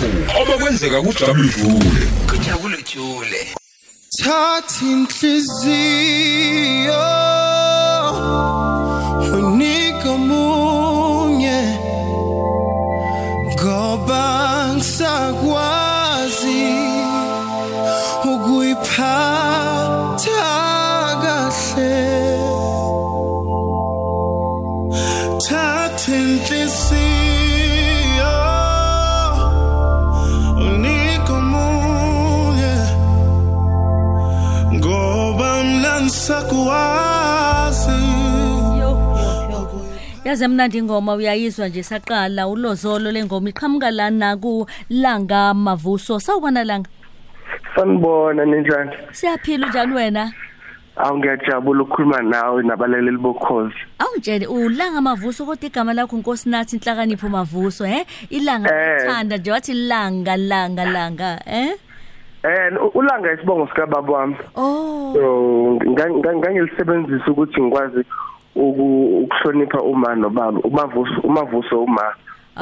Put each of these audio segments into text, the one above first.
nakho abakwenzeka kujabule jule kujabule jule thatha inhliziyo unika munye ngoba ngisakwazi ukuyiphatha yaze mnandi ingoma uyayizwa nje saqala ulozolo lengoma iqhamuka lana ku langa mavuso. Sawubona langa? Sanibona ninjani? Siyaphila njani wena? Awu ngiyajabula ukukhuluma nawe nabalaleli bokhozi. Awungitshele ulanga mavuso kodwa igama lakho nkosinathi inhlakanipho mavuso he? Ilanga Eh. lithanda nje wathi langa langa langa eh? Eh u- ulanga isibongo sika baba wami. Oh. So nga- nga- ngangilisebenzisa ukuthi ngikwazi uku- ukuhlonipha uma nobaba umavuso umavuso uma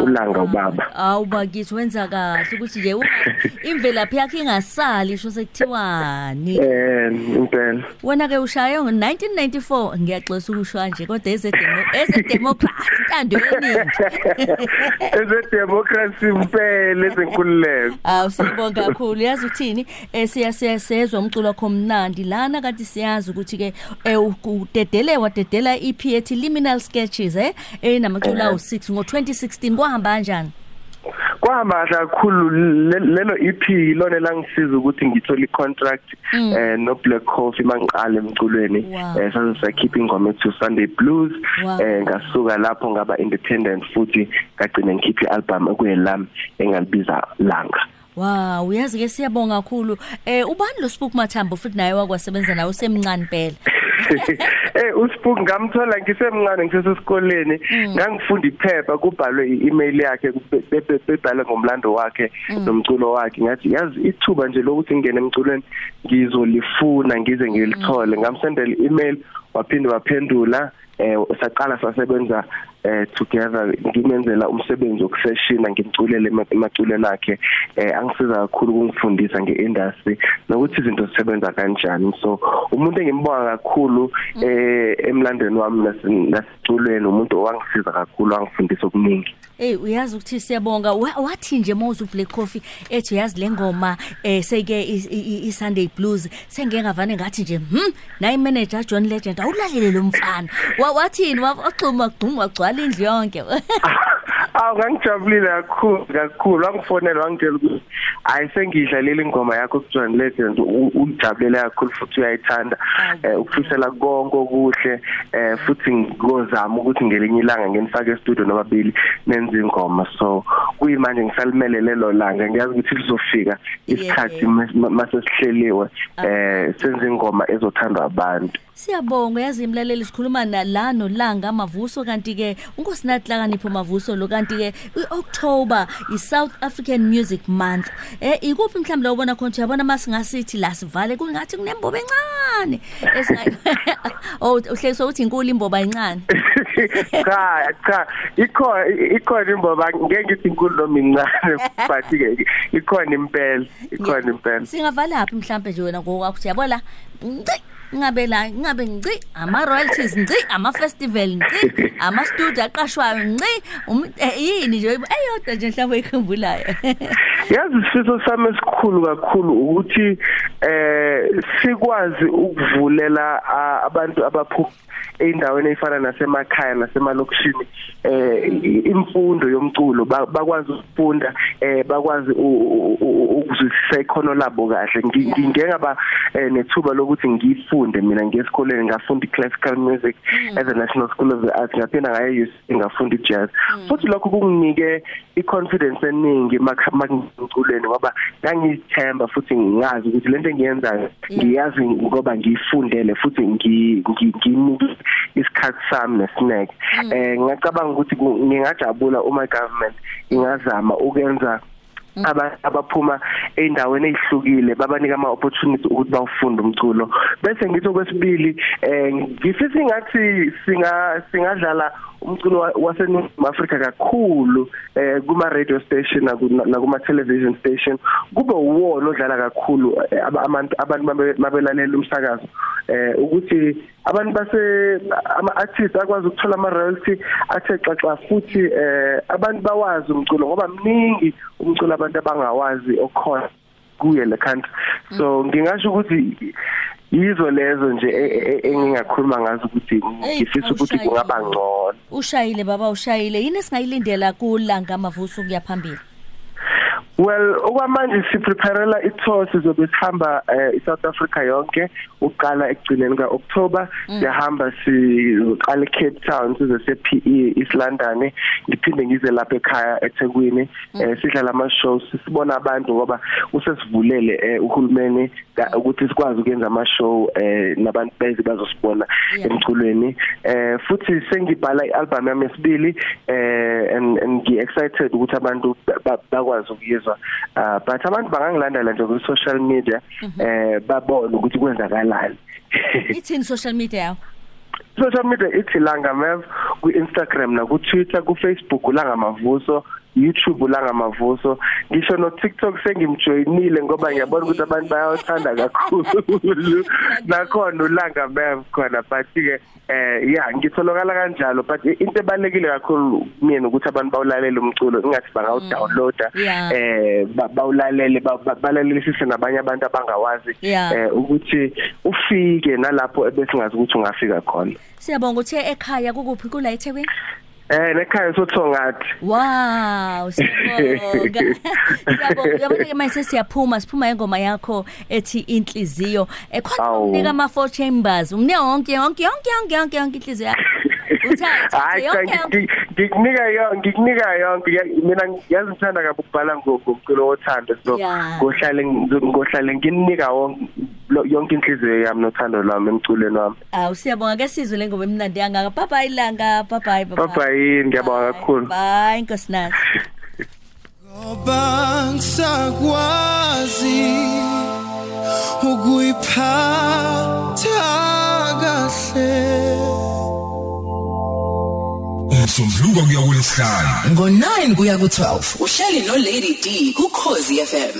ulanga ubaba. awu bakithi wenza kahle ukuthi nje u- imvelaphi yakhe ingasali sho sekuthiwani? Eh impela wena ke ushaye ngo1994 ngiyaxolisa ukusho nje kodwa eze eze democracy intando yeningi eze democracy impela ezenkululeko Awu sibonga kakhulu. Yazi uthini? Eh siya siyasezwa umculo wakho mnandi. Lana kanti siyazi ukuthi ke eh, udedele wadedela EP ethi Liminal Sketches eh? Enamaculo awu6 ngo2016 kwahamba kanjani? Kwahamba kakhulu le- lelo EP lona langisiza ukuthi ngithole icontract eh no Black Coffee mangiqala emculweni Wow. eh saze sakhipha ingoma ethi Sunday Blues Wow. eh ngasuka lapho ngaba independent futhi ngagcina ngikhipha ialbum ekuyelami engalibiza langa Wow uyazi ke siyabonga kakhulu eh ubani lo Spook Mathambo futhi naye wakwasebenza nawe usemncane phela Eh uSpook ngamthola ngisemncane ngisesesikoleni ngangifunda iphepha kubhalwe i-email yakhe be- be- be- bebhale ngomlando wakhe nomculo wakhe. Ngathi yazi ithuba nje lokuthi ngene emculweni ngizolifuna ngize ngilithole. Ngamsendela i-email waphinde waphendula eh saqala sasebenza eh together. Ngimenzela umsebenzi wokuseshina ngimculele ema- emaculeni akhe. Eh angisiza kakhulu ukungifundisa ngeindustry nokuthi izinto zisebenza kanjani. So umuntu engimbonga kakhulu eh emlandweni wami nasi- nasiculweni umuntu owangisiza kakhulu wangifundisa okuningi. Hey uyazi ukuthi siyabonga. Wa- wathi nje mawuzu Black Coffee ethi uyazi lengoma eh seke i- i i- Sunday Blues sengeke ngavane ngathi nje hm nayi manager John Legend awulalele lo mfana. Wa- wathini waxhuma gcuma gcwala indlu yonke. awu ngangijabulile kakhulu kakhulu. Wangifonela wangitshela ukuthi hayi sengiyidlalela ingoma yakho kuJohn Legend u- uyijabulele kakhulu futhi uyayithanda eh ukufisela konke okuhle eh futhi ngozama ukuthi ngelinye ilanga ngenifake e-studio nobabili nenze ingoma. So kuyimanje ngisalimelele lo langa. Ngiyazi ukuthi lizofika isikhathi Yeah. mas- mase sihleliwe eh senze ingoma ezothandwa abantu. Siyabonga yazi imlaleli sikhuluma la nolanga amavuso kanti ke unkosinathi lakanipho mavuso lo kanti ke iOctober iSouth African Music Month. Eh ikuphi mhlawumbe la ubona khona uyabona masingasithi la sivale kungathi kunembobo encane esingayi oh uhlekiswa ukuthi inkulu imbobo encane cha cha ikhona ikhona imboba ngeke ngithi inkulu noma incane but ke ikhona impela ikhona impela. Singavala phi mhlawumbe nje wena ngokwakho uyabona? Nci ngabe la ngabe nci ama royalties nci ama festival nci ama studio aqashwayo nci um- eh, yini nje? Eyodwa nje mhlawumbe ikhumbulayo yazi isifiso sami esikhulu kakhulu ukuthi eh sikwazi ukuvulela ah, abantu abaphu eindaweni ezifana nasemakhaya nasemalokishini eh i- imfundo yomculo ba- bakwazi ukufunda eh bakwazi u- u- u- ukuzwisisa ikhono labo kahle. Ngi- ngi- ngingaba eh, nethuba lokuthi ngifunde mina ngesikoleni ngafunda classical music at the National School of the Arts ngaphinda ngaye ngafunda jazz futhi lokho kunginike i-confidence eningi makumculweni ngoba ngangithemba futhi ngazi ukuthi lento engiyenzayo ngiyazi ngoba ngiyifundele futhi ngi- ngi- nginike isikhathi sami nesineke eh ngiyacabanga ukuthi ku- ngingajabula uma government ingazama ukwenza aba abaphuma eindaweni ezihlukile babanika ama opportunity ukuthi bawufunda umculo. Bese ngithi okwesibili eh ngifisa ingathi singa singadlala umculo wa- waseNingizimu Afrika kakhulu eh kuma radio station naku- nakuma television station. Kube uwona odlala kakhulu eh, aba- abantu abantu mabe- mabelalela umsakazo. Eh ukuthi abantu base ama artists akwazi ukuthola ama royalty athe xaxa futhi eh abantu bawazi umculo ngoba mningi umculo abantu abangawazi okhona kuye le country. So ngingasho ukuthi yizo lezo nje e- e- e- engingakhuluma ngazo ukuthi Hey, ngifisa ukuthi awushayile. kungaba ngcono. Ushayile baba ushayile. Yini esingayilindela kulanga mavuso kuya phambili? Well okwamanje sipreparela i-tour sizobe sihamba eh, i-South Africa yonke uqala ekugcineni kaOctober. Siyahamba siqala eCape Town size sePE East London ngiphinde ngize lapha ekhaya eThekwini. Eh, sidlala ama shows sibona abantu ngoba usesivulele eh, uhulumeni ka- ukuthi sikwazi ukwenza ama show eh, nabantu beze bazosibona Yeah. emculweni. Eh futhi sengibhala ialbum yami yesibili eh and and ngi excited ukuthi abantu ba- ba- bakwazi ukuyizwa uh, but abantu bangangilandela nje ku social media eh babone ukuthi kwenzakalani. Ithini social media yawo social media ithi langa mev ku Instagram na ku Twitter ku Facebook langa mavuso YouTube langa mavuso ngisho no TikTok sengimjoinile ngoba ngiyabona ukuthi abantu bayawathanda kakhulu. Nakhona ulanga mev khona but ke eh yeah ngitholakala kanjalo but into ebalekile kakhulu mina ukuthi abantu bawulalela umculo ingathi bangawudownloada Yeah. eh ba- bawulalele ba- ba- balalelisise nabanye abantu abangawazi Yeah. eh ukuthi ufike nalapho ebesingazi ukuthi ungafika khona. Siyabonga ukuthi ekhaya kukuphi? Kula eThekwini? Eh nekhaya sothongathi Wow, siyabonga. Siyabonga. Yabona ke manje siyaphuma, siphuma ingoma yakho ethi inhliziyo. Eh khona Awu. unika ama four chambers. Unginika yonke yonke yonke yonke yonke yonke inhliziyo yakho. Uthatha Hayi cha, yonke yonke. ngi- ngikunika yonke ngikunika yonke Ya- mina yazi ngithanda kabi ukubhala ngo- ngomculo wothando so Yeah. ngohlale ngohlale nginika wonke lo- yonke inhliziyo yami nothando lwami emculweni wami Awu siyabonga ke sizwe lengoma emnandi yangaka. Bye bye langa. Bye bye bye. bye bye ngiyabonga kakhulu Bye nkosinazi. Ngoba ngisakwazi ukuyiphatha kahle umsombuluko kuya kulesihlanu ngo-9 kuya ku-12 uhleli no-lady d kukhozi fm